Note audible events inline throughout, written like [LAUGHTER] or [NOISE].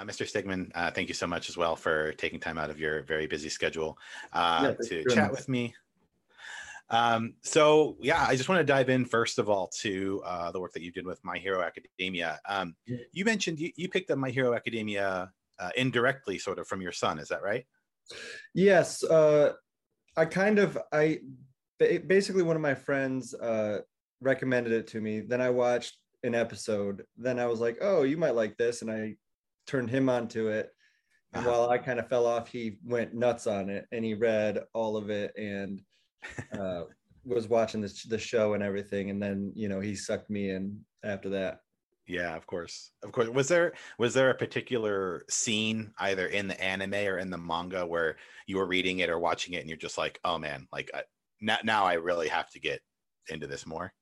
uh, Mr. Stegman, uh, thank you so much as well for taking time out of your very busy schedule uh, yeah, to chat with me. Um, so yeah, I just want to dive in first of all to uh, the work that you did with My Hero Academia. Um, you mentioned you, you, picked up My Hero Academia uh, indirectly, sort of from your son. Is that right? Yes, uh, I kind of I basically one of my friends uh, recommended it to me. Then I watched an episode. Then I was like, "Oh, you might like this," and I turned him onto it. And while I kind of fell off, he went nuts on it, and he read all of it and [LAUGHS] uh, was watching the the show and everything. And then you know he sucked me in after that. Yeah, of course, of course. Was there was there a particular scene either in the anime or in the manga where you were reading it or watching it and you're just like, oh man, like I, now now I really have to get into this more?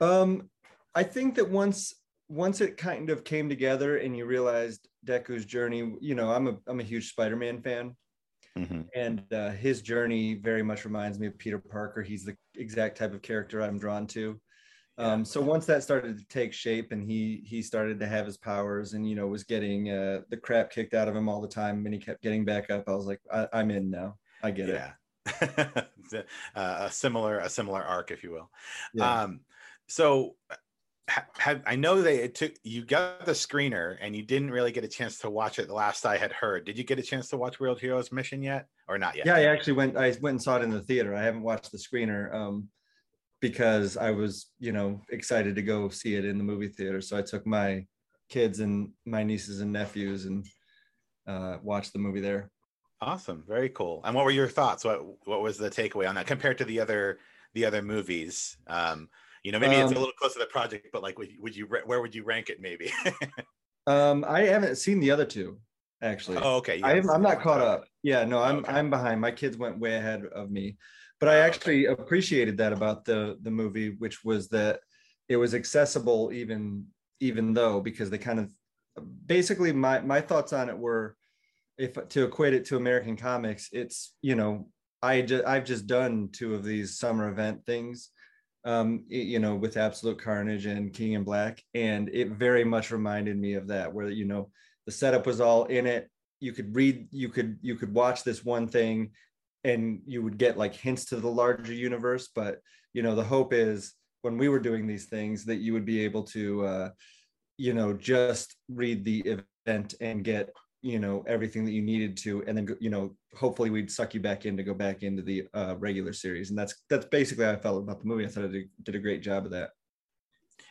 Um, I think that once once it kind of came together and you realized Deku's journey, you know, I'm a I'm a huge Spider-Man fan. Mm-hmm. And uh, his journey very much reminds me of Peter Parker. He's the exact type of character I'm drawn to. Um, so once that started to take shape and he he started to have his powers and you know was getting uh, the crap kicked out of him all the time and he kept getting back up, I was like, I, am in now. I get yeah. [LAUGHS] it. uh, a similar a similar arc, if you will. Yeah. Um, so have, I know they took you got the screener and you didn't really get a chance to watch it. The last I had heard, did you get a chance to watch World Heroes Mission yet, or not yet? Yeah, I actually went. I went and saw it in the theater. I haven't watched the screener um, because I was, you know, excited to go see it in the movie theater. So I took my kids and my nieces and nephews and uh, watched the movie there. Awesome, very cool. And what were your thoughts? What what was the takeaway on that compared to the other the other movies? Um, you know, maybe um, it's a little close to the project, but like, would, would you where would you rank it? Maybe. [LAUGHS] um, I haven't seen the other two actually. Oh, okay. I am, I'm not caught up. Yeah, no, I'm okay. I'm behind. My kids went way ahead of me, but I oh, actually okay. appreciated that about the the movie, which was that it was accessible even even though because they kind of basically my my thoughts on it were if to equate it to American comics, it's you know I just I've just done two of these summer event things um, you know, with Absolute Carnage and King in Black. And it very much reminded me of that, where, you know, the setup was all in it. You could read, you could, you could watch this one thing and you would get like hints to the larger universe. But, you know, the hope is when we were doing these things that you would be able to, uh, you know, just read the event and get you know everything that you needed to and then you know hopefully we'd suck you back in to go back into the uh, regular series. And that's that's basically how i felt about the movie. I thought it did a great job of that.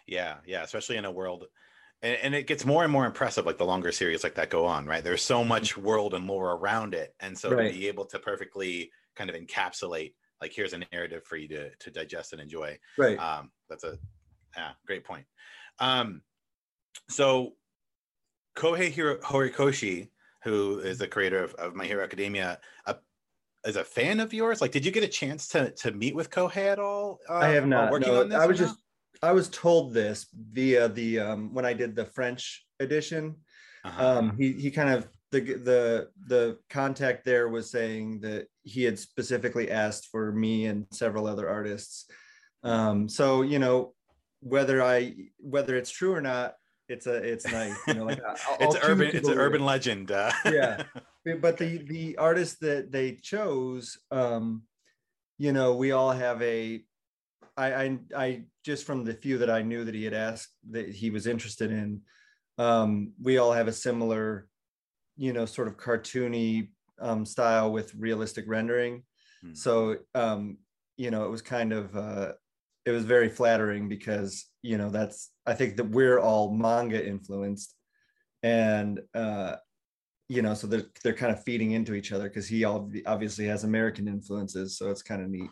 Yeah yeah especially in a world and, and it gets more and more impressive like the longer series like that go on right? There's so mm-hmm. much world and lore around it. And so right. to be able to perfectly kind of encapsulate like here's a narrative for you to to digest and enjoy. Right. Um that's a yeah great point. Um so Kohei Horikoshi, who is the creator of, of My Hero Academia, uh, is a fan of yours. Like, did you get a chance to to meet with Kohei at all? Uh, I have not. Working no, on this I was just I was told this via the um, when I did the French edition. Uh-huh. Um, he he kind of the the the contact there was saying that he had specifically asked for me and several other artists. Um, so you know whether I whether it's true or not, it's a it's nice you know like [LAUGHS] it's urban it's an urban legend uh. [LAUGHS] yeah [LAUGHS] but the the artist that they chose um you know we all have a I, I i just from the few that i knew that he had asked that he was interested in um we all have a similar you know sort of cartoony um style with realistic rendering hmm. so um you know it was kind of uh it was very flattering because you know that's i think that we're all manga influenced and uh you know so they're they're kind of feeding into each other because he obviously has american influences so it's kind of neat.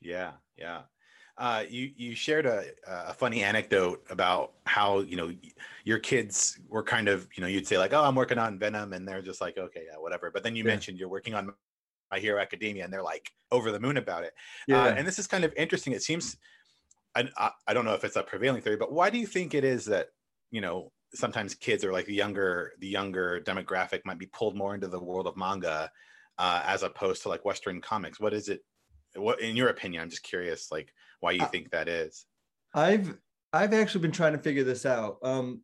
Yeah yeah. Uh, you you shared a, a funny anecdote about how you know your kids were kind of you know you'd say like oh I'm working on Venom and they're just like okay yeah whatever. But then you yeah. mentioned you're working on My Hero Academia and they're like over the moon about it. Yeah. Uh, and this is kind of interesting. It seems I, I don't know if it's a prevailing theory, but why do you think it is that you know sometimes kids or like the younger the younger demographic might be pulled more into the world of manga uh, as opposed to like Western comics? What is it? What in your opinion? I'm just curious, like why you think that is. I've I've actually been trying to figure this out. Um,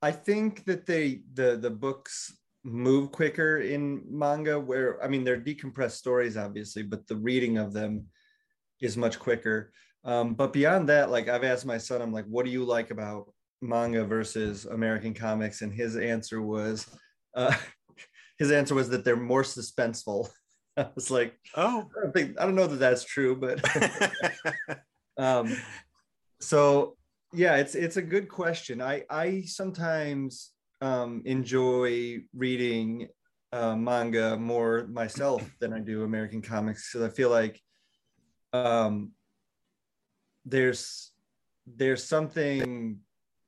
I think that they the the books move quicker in manga where i mean they're decompressed stories obviously but the reading of them is much quicker um, but beyond that like i've asked my son i'm like what do you like about manga versus american comics? And his answer was uh, [LAUGHS] his answer was that they're more suspenseful. [LAUGHS] I was like oh. I don't think i don't know that that's true but [LAUGHS] um so yeah it's it's a good question. I i sometimes um, enjoy reading uh, manga more myself than I do American comics because I feel like um, there's there's something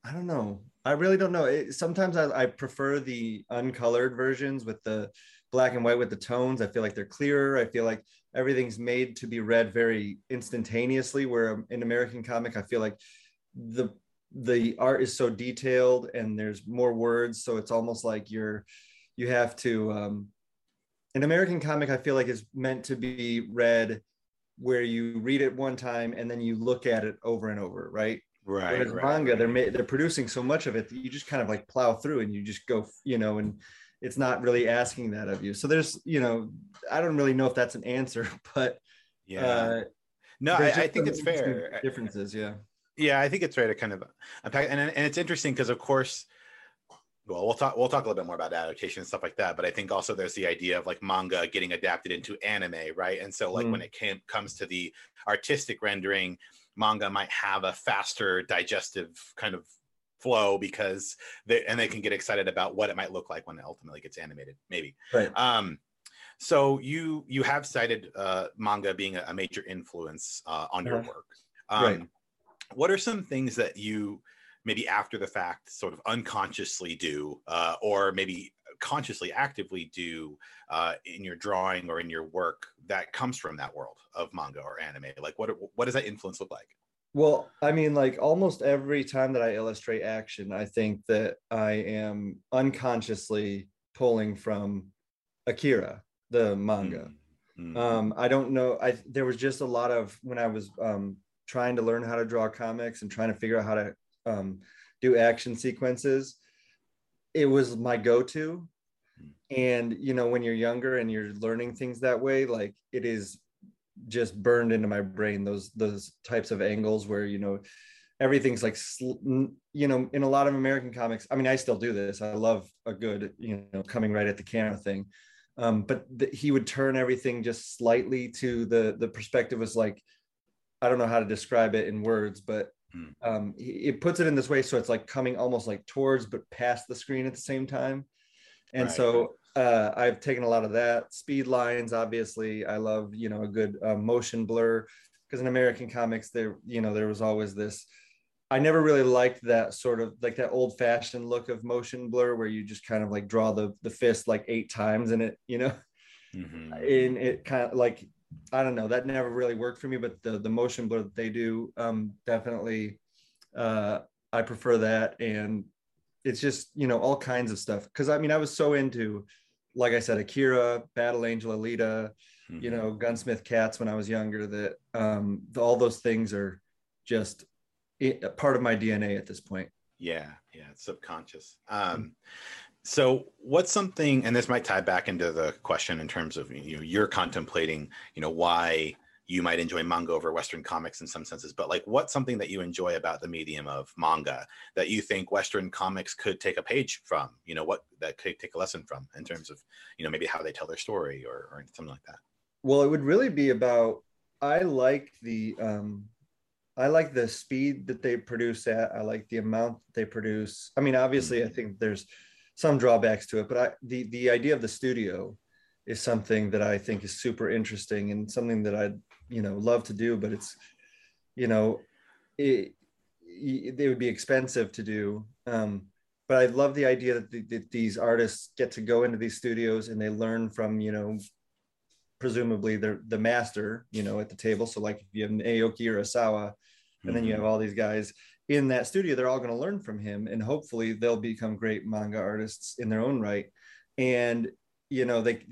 I don't know. I really don't know. It, sometimes I, I prefer the uncolored versions with the black and white with the tones. I feel like they're clearer. I feel like everything's made to be read very instantaneously. Where in American comic, I feel like the the art is so detailed and there's more words so it's almost like you're you have to um an american comic i feel like is meant to be read where you read it one time and then you look at it over and over right? Right Whereas right, manga right. they're they're producing so much of it that you just kind of like plow through and you just go you know and it's not really asking that of you. So there's you know i don't really know if that's an answer [LAUGHS] but yeah. uh, no I, I think it's fair. differences yeah. Yeah i think it's fair to kind of unpack and, and it's interesting because of course well we'll talk we'll talk a little bit more about adaptation and stuff like that but i think also there's the idea of like manga getting adapted into anime right and so like Mm. when it came, comes to the artistic rendering manga might have a faster digestive kind of flow because they and they can get excited about what it might look like when it ultimately gets animated maybe right um so you you have cited uh manga being a, a major influence uh, on your Uh-huh. work um Right. what are some things that you maybe after the fact sort of unconsciously do uh, or maybe consciously actively do uh, in your drawing or in your work that comes from that world of manga or anime like what what does that influence look like Well, I mean, like almost every time that I illustrate action, I think that I am unconsciously pulling from Akira, the manga. Mm, mm, Um, I don't know. I there was just a lot of when I was um, trying to learn how to draw comics and trying to figure out how to um, do action sequences. It was my go-to, and you know when you're younger and you're learning things that way, like it is just burned into my brain. Those those types of angles where you know everything's like you know in a lot of American comics. I mean, I still do this. I love a good you know coming right at the camera thing um, but he would turn everything just slightly to the the perspective was like i don't know how to describe it in words but Hmm. um, it puts it in this way so it's like coming almost like towards but past the screen at the same time and Right. so uh, i've taken a lot of that speed lines obviously i love you know a good uh, motion blur because in american comics there you know there was always this I never really liked that sort of like that old fashioned look of motion blur where you just kind of like draw the the fist like eight times and it, you know, mhm. and it kind of like I don't know, that never really worked for me, but the the motion blur that they do um definitely uh I prefer that and it's just, you know, all kinds of stuff cuz I mean I was so into like I said Akira, Battle Angel Alita, you Mhm. know, Gunsmith Cats when I was younger that um the, all those things are just it, a part of my DNA at this point. Yeah, yeah, it's subconscious. Um, so what's something, and this might tie back into the question in terms of you know you're contemplating, you know, why you might enjoy manga over Western comics in some senses, but like what's something that you enjoy about the medium of manga that you think Western comics could take a page from? You know, what that could take a lesson from in terms of you know maybe how they tell their story or or something like that. Well, it would really be about I like the um I like the speed that they produce at. I like the amount that they produce. I mean, obviously, I think there's some drawbacks to it, but I the the idea of the studio is something that I think is super interesting and something that I'd you know love to do, but it's you know it it would be expensive to do. Um, but I love the idea that, the, that these artists get to go into these studios and they learn from you know presumably the the master, you know, at the table. So like if you have an Aoki or Asawa, and then you Mhm. have all these guys in that studio, they're all going to learn from him, and hopefully they'll become great manga artists in their own right. And you know, they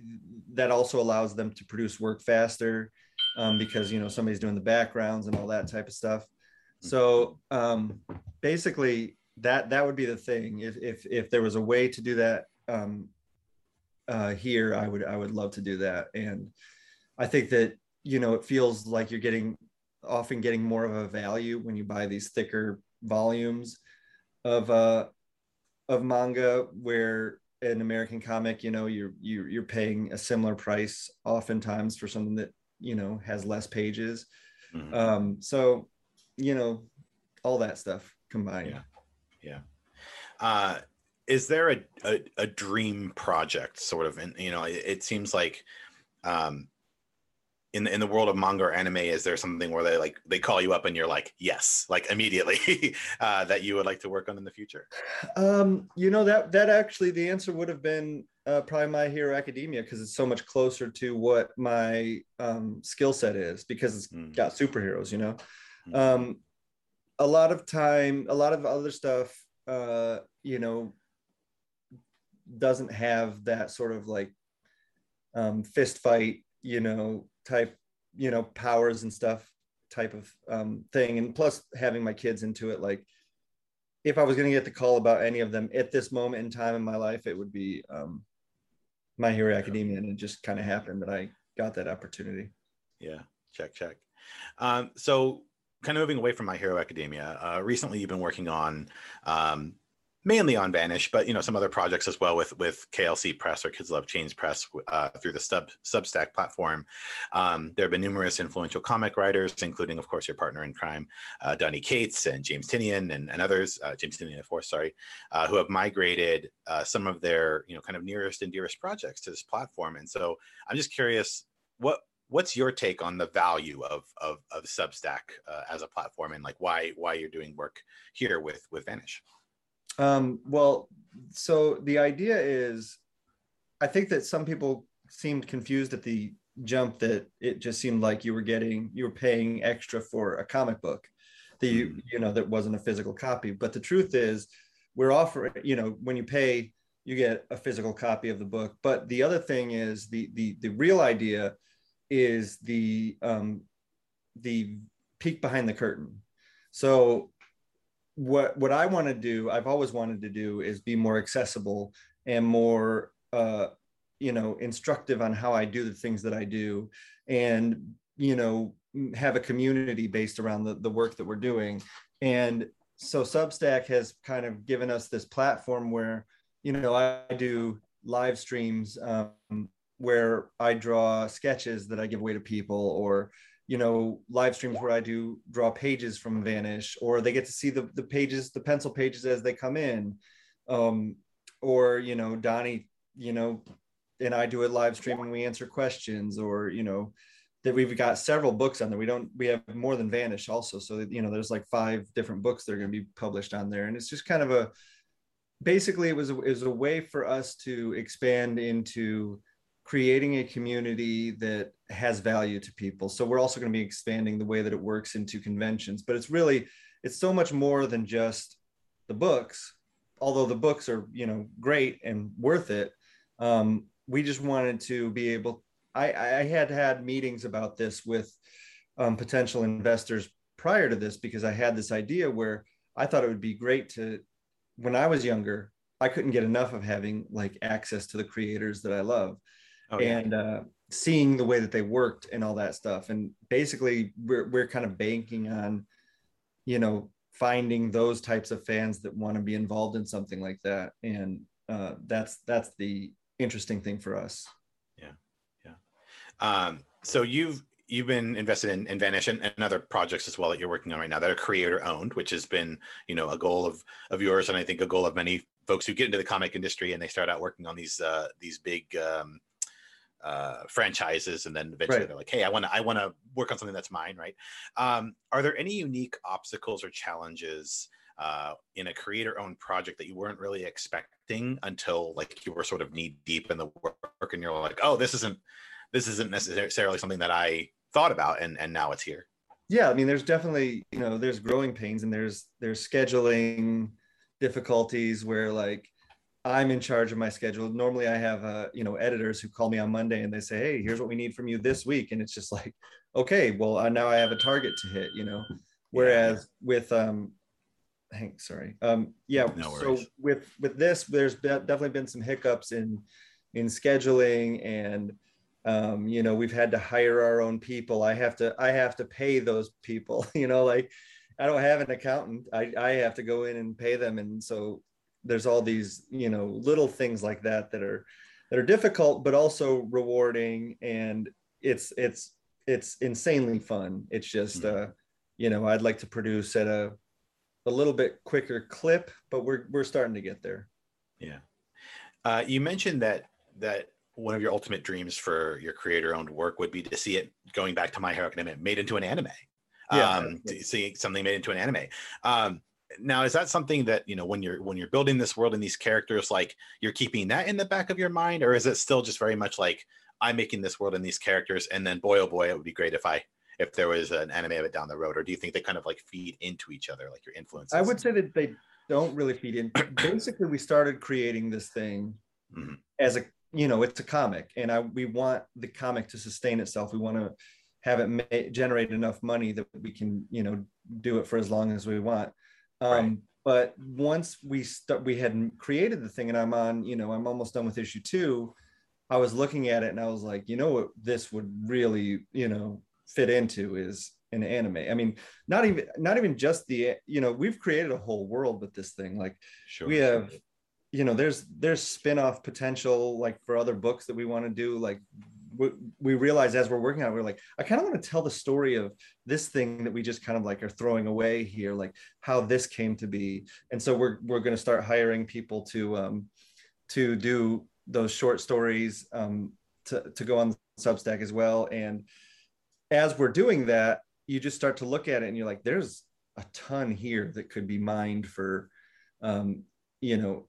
that also allows them to produce work faster um, because you know somebody's doing the backgrounds and all that type of stuff. So um, basically, that that would be the thing. If if if there was a way to do that um, uh, here, I would I would love to do that. And I think that you know it feels like you're getting often getting more of a value when you buy these thicker volumes of uh of manga where an American comic, you know, you're you, you're paying a similar price oftentimes for something that you know has less pages. Mm-hmm. Um, so, you know, all that stuff combined. Yeah, yeah. Uh, is there a, a, a dream project, sort of? And you know, it, it seems like um, in the, in the world of manga or anime is there something where they like they call you up and you're like yes like immediately [LAUGHS] uh, that you would like to work on in the future um, you know that that actually the answer would have been uh, probably my hero academia because it's so much closer to what my um, skill set is because it's mm. got superheroes you know mm. um, a lot of time a lot of other stuff uh, you know doesn't have that sort of like um, fist fight you know type you know powers and stuff type of um, thing. And plus having my kids into it like if i was going to get the call about any of them at this moment in time in my life it would be um, my hero academia and it just kind of happened that i got that opportunity. Yeah check check. Um, so kind of moving away from my hero academia uh, recently you've been working on um, mainly on Vanish, but you know some other projects as well with with KLC Press or Kids Love Chains Press uh, through the Sub Substack platform. Um, there have been numerous influential comic writers, including of course your partner in crime, uh, Donny Cates and James Tynion and, and others, uh, James Tynion of course, sorry, uh, who have migrated uh, some of their you know kind of nearest and dearest projects to this platform. And so I'm just curious, what what's your take on the value of of, of Substack uh, as a platform and like why why you're doing work here with with Vanish? Um, well, so the idea is, I think that some people seemed confused at the jump that it just seemed like you were getting, you were paying extra for a comic book that you, mm-hmm. you know, that wasn't a physical copy. But the truth is, we're offering, you know, when you pay, you get a physical copy of the book. But the other thing is the the the real idea is the um, the peek behind the curtain. So what what I want to do, I've always wanted to do, is be more accessible and more uh, you know instructive on how I do the things that I do, and you know have a community based around the, the work that we're doing. And so Substack has kind of given us this platform where you know I do live streams um, where I draw sketches that I give away to people or you know live streams where i do draw pages from vanish or they get to see the, the pages the pencil pages as they come in. Um, or you know Donny you know and i do a live stream and we answer questions or you know that we've got several books on there. We don't we have more than vanish also. So that, you know there's like five different books that are going to be published on there. And it's just kind of a basically it was a, it was a way for us to expand into creating a community that has value to people. So we're also going to be expanding the way that it works into conventions, but it's really it's so much more than just the books. Although the books are you know great and worth it, um, we just wanted to be able. I, I had had meetings about this with um, potential investors prior to this because I had this idea where I thought it would be great to when I was younger. I couldn't get enough of having like access to the creators that I love oh, yeah. and uh, seeing the way that they worked and all that stuff. And basically, we're we're kind of banking on, you know, finding those types of fans that want to be involved in something like that, and uh, that's that's the interesting thing for us. Yeah, yeah. Um, so you've you've been invested in, in Vanish and, and, other projects as well that you're working on right now that are creator owned, which has been, you know, a goal of of yours, and I think a goal of many folks who get into the comic industry and they start out working on these uh, these big um, uh, franchises, and then eventually right. they're like, "Hey, I want to I want to work on something that's mine." Right? Um, are there any unique obstacles or challenges uh, in a creator-owned project that you weren't really expecting until like you were sort of knee deep in the work, and you're like, "Oh, this isn't this isn't necessarily something that I thought about, and and now it's here." Yeah, I mean, there's definitely you know there's growing pains, and there's there's scheduling difficulties where like I'm in charge of my schedule. Normally I have uh, you know editors who call me on Monday and they say, "Hey, here's what we need from you this week." And it's just like, "Okay, well, uh, now I have a target to hit," you know. Whereas with um Hank, sorry. Um yeah, no so with with this there's definitely been some hiccups in in scheduling and um, you know we've had to hire our own people i have to i have to pay those people [LAUGHS] you know like i don't have an accountant i i have to go in and pay them and so there's all these you know little things like that that are that are difficult but also rewarding. And it's it's it's insanely fun. It's just mm-hmm. uh you know i'd like to produce at a a little bit quicker clip but we're we're starting to get there. Yeah. Uh, you mentioned that that one of your ultimate dreams for your creator owned work would be to see it going back to my hero academia made into an anime. Yeah, um to see something made into an anime. Um now is that something that you know when you're when you're building this world and these characters like you're keeping that in the back of your mind? Or is it still just very much like i'm making this world and these characters and then boy oh boy it would be great if i if there was an anime of it down the road? Or do you think they kind of like feed into each other like your influences? i would say that they don't really feed in. Basically we started creating this thing mm-hmm. as a you know it's a comic and i we want the comic to sustain itself. We want to have it ma- generate enough money that we can you know do it for as long as we want um, right. but once we st- we had created the thing and i'm on you know i'm almost done with issue two i was looking at it and i was like you know what this would really you know fit into is an anime i mean not even not even just the you know we've created a whole world with this thing like sure. we have you know there's there's spin-off potential like for other books that we want to do like we, realize as we're working on it, we're like i kind of want to tell the story of this thing that we just kind of like are throwing away here like how this came to be. And so we're we're going to start hiring people to um to do those short stories um to, to go on substack as well. And as we're doing that you just start to look at it and you're like there's a ton here that could be mined for um you know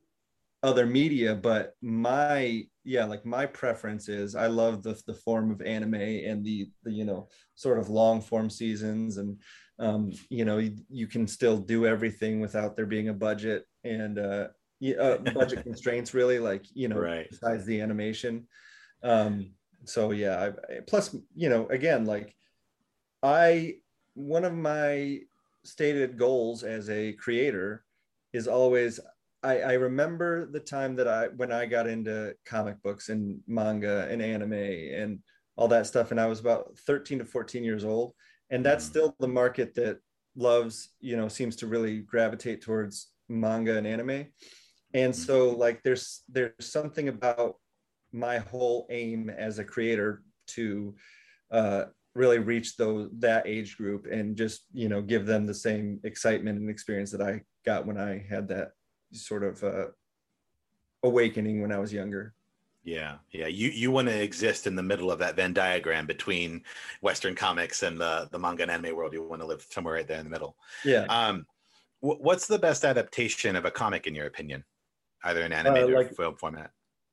other media but my yeah like my preference is i love the, the form of anime and the the you know sort of long form seasons and um you know you, you can still do everything without there being a budget and uh, uh [LAUGHS] budget constraints really like you know right. besides the animation um so yeah I, plus you know again like i one of my stated goals as a creator is always I, I remember the time that I when I got into comic books and manga and anime and all that stuff, and I was about 13 to 14 years old, and that's mm. still the market that loves, you know, seems to really gravitate towards manga and anime. And mm. so like there's there's something about my whole aim as a creator to uh, really reach those that age group and just you know give them the same excitement and experience that I got when I had that sort of uh, awakening when I was younger. Yeah, yeah. You you want to exist in the middle of that Venn diagram between Western comics and the the manga and anime world. You want to live somewhere right there in the middle. Yeah. Um, what's the best adaptation of a comic in your opinion, either in animated uh, like, or film format?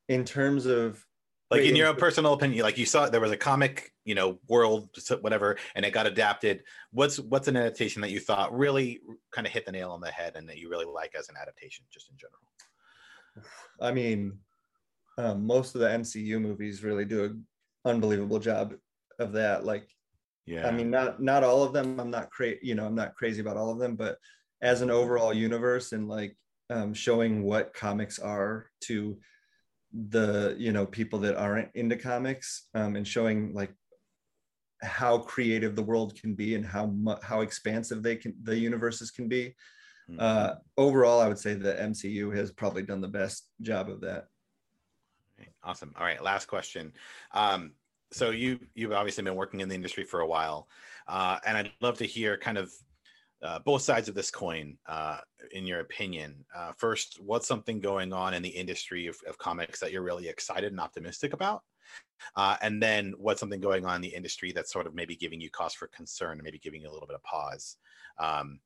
In terms of like in your own personal opinion like you saw there was a comic you know world whatever and it got adapted. What's what's an adaptation that you thought really kind of hit the nail on the head and that you really like as an adaptation just in general? I mean um, most of the mcu movies really do an unbelievable job of that like yeah. i mean not not all of them i'm not crazy you know i'm not crazy about all of them but as an overall universe and like um, showing what comics are to the you know people that aren't into comics um, and showing like how creative the world can be and how how expansive they can the universes can be mm-hmm. uh, overall i would say the mcu has probably done the best job of that awesome all right last question um, so you you've obviously been working in the industry for a while uh, and i'd love to hear kind of uh, both sides of this coin, uh, in your opinion. Uh, first, what's something going on in the industry of, of, comics that you're really excited and optimistic about? Uh, and then, what's something going on in the industry that's sort of maybe giving you cause for concern, and maybe giving you a little bit of pause? Um,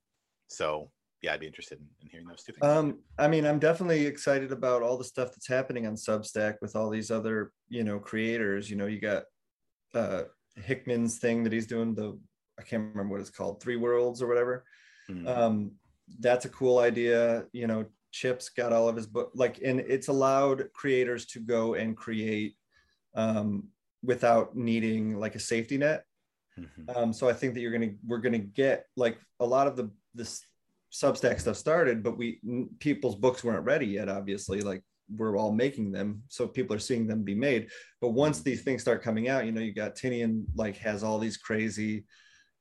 so, yeah, I'd be interested in, in hearing those two things. Um, I mean, I'm definitely excited about all the stuff that's happening on Substack with all these other, you know, creators. You know, you got uh, Hickman's thing that he's doing the I can't remember what it's called, Three Worlds or whatever. Mm-hmm. Um, that's a cool idea. You know, Chip's got all of his book, like, and it's allowed creators to go and create um, without needing like a safety net. Mm-hmm. Um, so I think that you're gonna we're gonna get like a lot of the this Substack stuff started, but we people's books weren't ready yet. Obviously, like we're all making them so people are seeing them be made but once these things start coming out you know you got Tynion like has all these crazy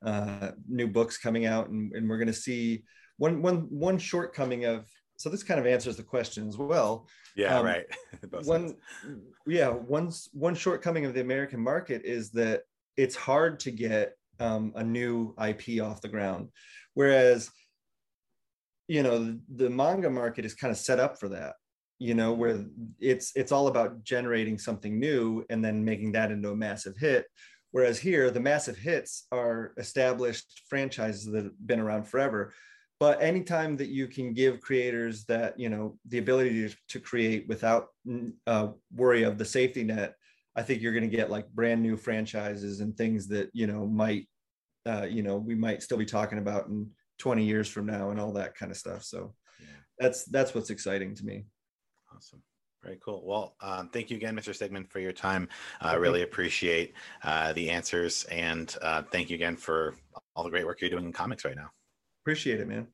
uh, new books coming out and, and we're going to see one one one shortcoming of so this kind of answers the question as well. Yeah um, right. [LAUGHS] One yeah one one shortcoming of the american market is that it's hard to get um, a new ip off the ground. Whereas you know the, the manga market is kind of set up for that you know where it's it's all about generating something new and then making that into a massive hit. Whereas here the massive hits are established franchises that have been around forever but anytime that you can give creators that you know the ability to, to create without uh, worry of the safety net i think you're going to get like brand new franchises and things that you know might uh, you know we might still be talking about in 20 years from now and all that kind of stuff so yeah. that's that's what's exciting to me awesome very cool. Well, um, thank you again, Mr. Stegman, for your time. I uh, really appreciate uh, the answers, and uh, thank you again for all the great work you're doing in comics right now. Appreciate it, man.